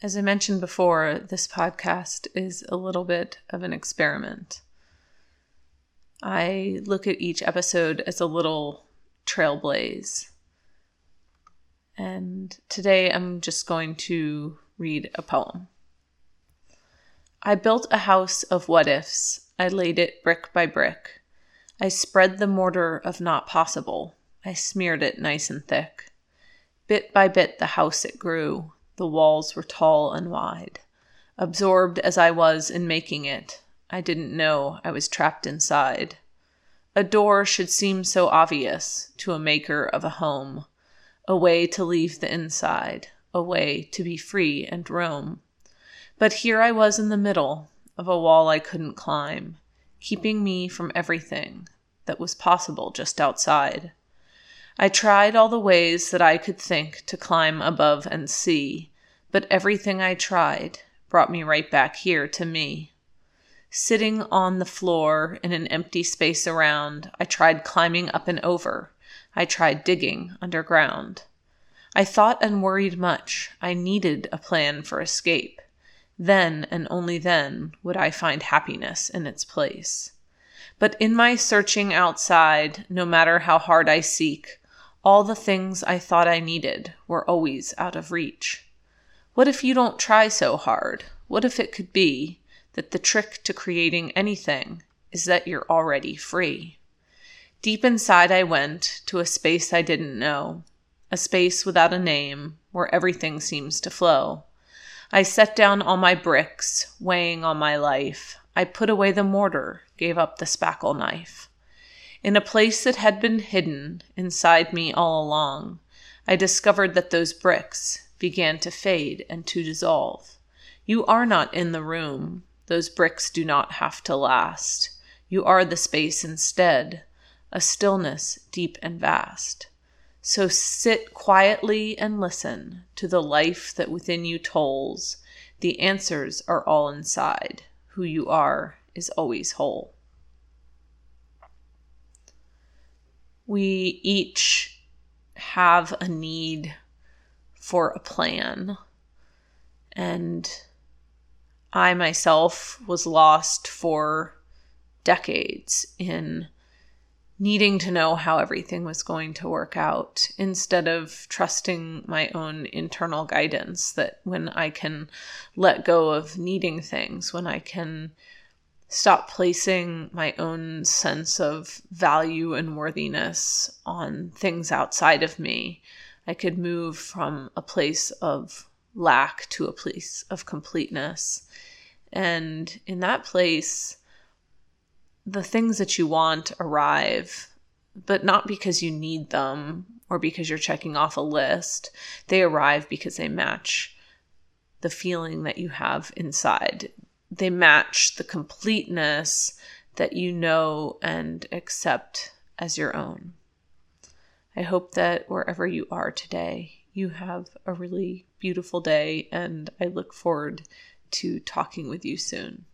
As I mentioned before, this podcast is a little bit of an experiment. I look at each episode as a little trailblaze. And today I'm just going to read a poem. I built a house of what ifs. I laid it brick by brick. I spread the mortar of not possible. I smeared it nice and thick. Bit by bit, the house it grew. The walls were tall and wide. Absorbed as I was in making it, I didn't know I was trapped inside. A door should seem so obvious to a maker of a home, a way to leave the inside, a way to be free and roam. But here I was in the middle of a wall I couldn't climb, keeping me from everything that was possible just outside. I tried all the ways that I could think to climb above and see, but everything I tried brought me right back here to me. Sitting on the floor in an empty space around, I tried climbing up and over. I tried digging underground. I thought and worried much. I needed a plan for escape. Then and only then would I find happiness in its place. But in my searching outside, no matter how hard I seek, all the things I thought I needed were always out of reach. What if you don't try so hard? What if it could be that the trick to creating anything is that you're already free? Deep inside, I went to a space I didn't know, a space without a name where everything seems to flow. I set down all my bricks, weighing on my life. I put away the mortar, gave up the spackle knife. In a place that had been hidden inside me all along, I discovered that those bricks began to fade and to dissolve. You are not in the room. Those bricks do not have to last. You are the space instead, a stillness deep and vast. So sit quietly and listen to the life that within you tolls. The answers are all inside. Who you are is always whole. We each have a need for a plan. And I myself was lost for decades in needing to know how everything was going to work out instead of trusting my own internal guidance that when I can let go of needing things, when I can stop placing my own sense of value and worthiness on things outside of me, I could move from a place of lack to a place of completeness. And in that place, the things that you want arrive, but not because you need them or because you're checking off a list. They arrive because they match the feeling that you have inside they match the completeness that you know and accept as your own. I hope that wherever you are today, you have a really beautiful day, and I look forward to talking with you soon.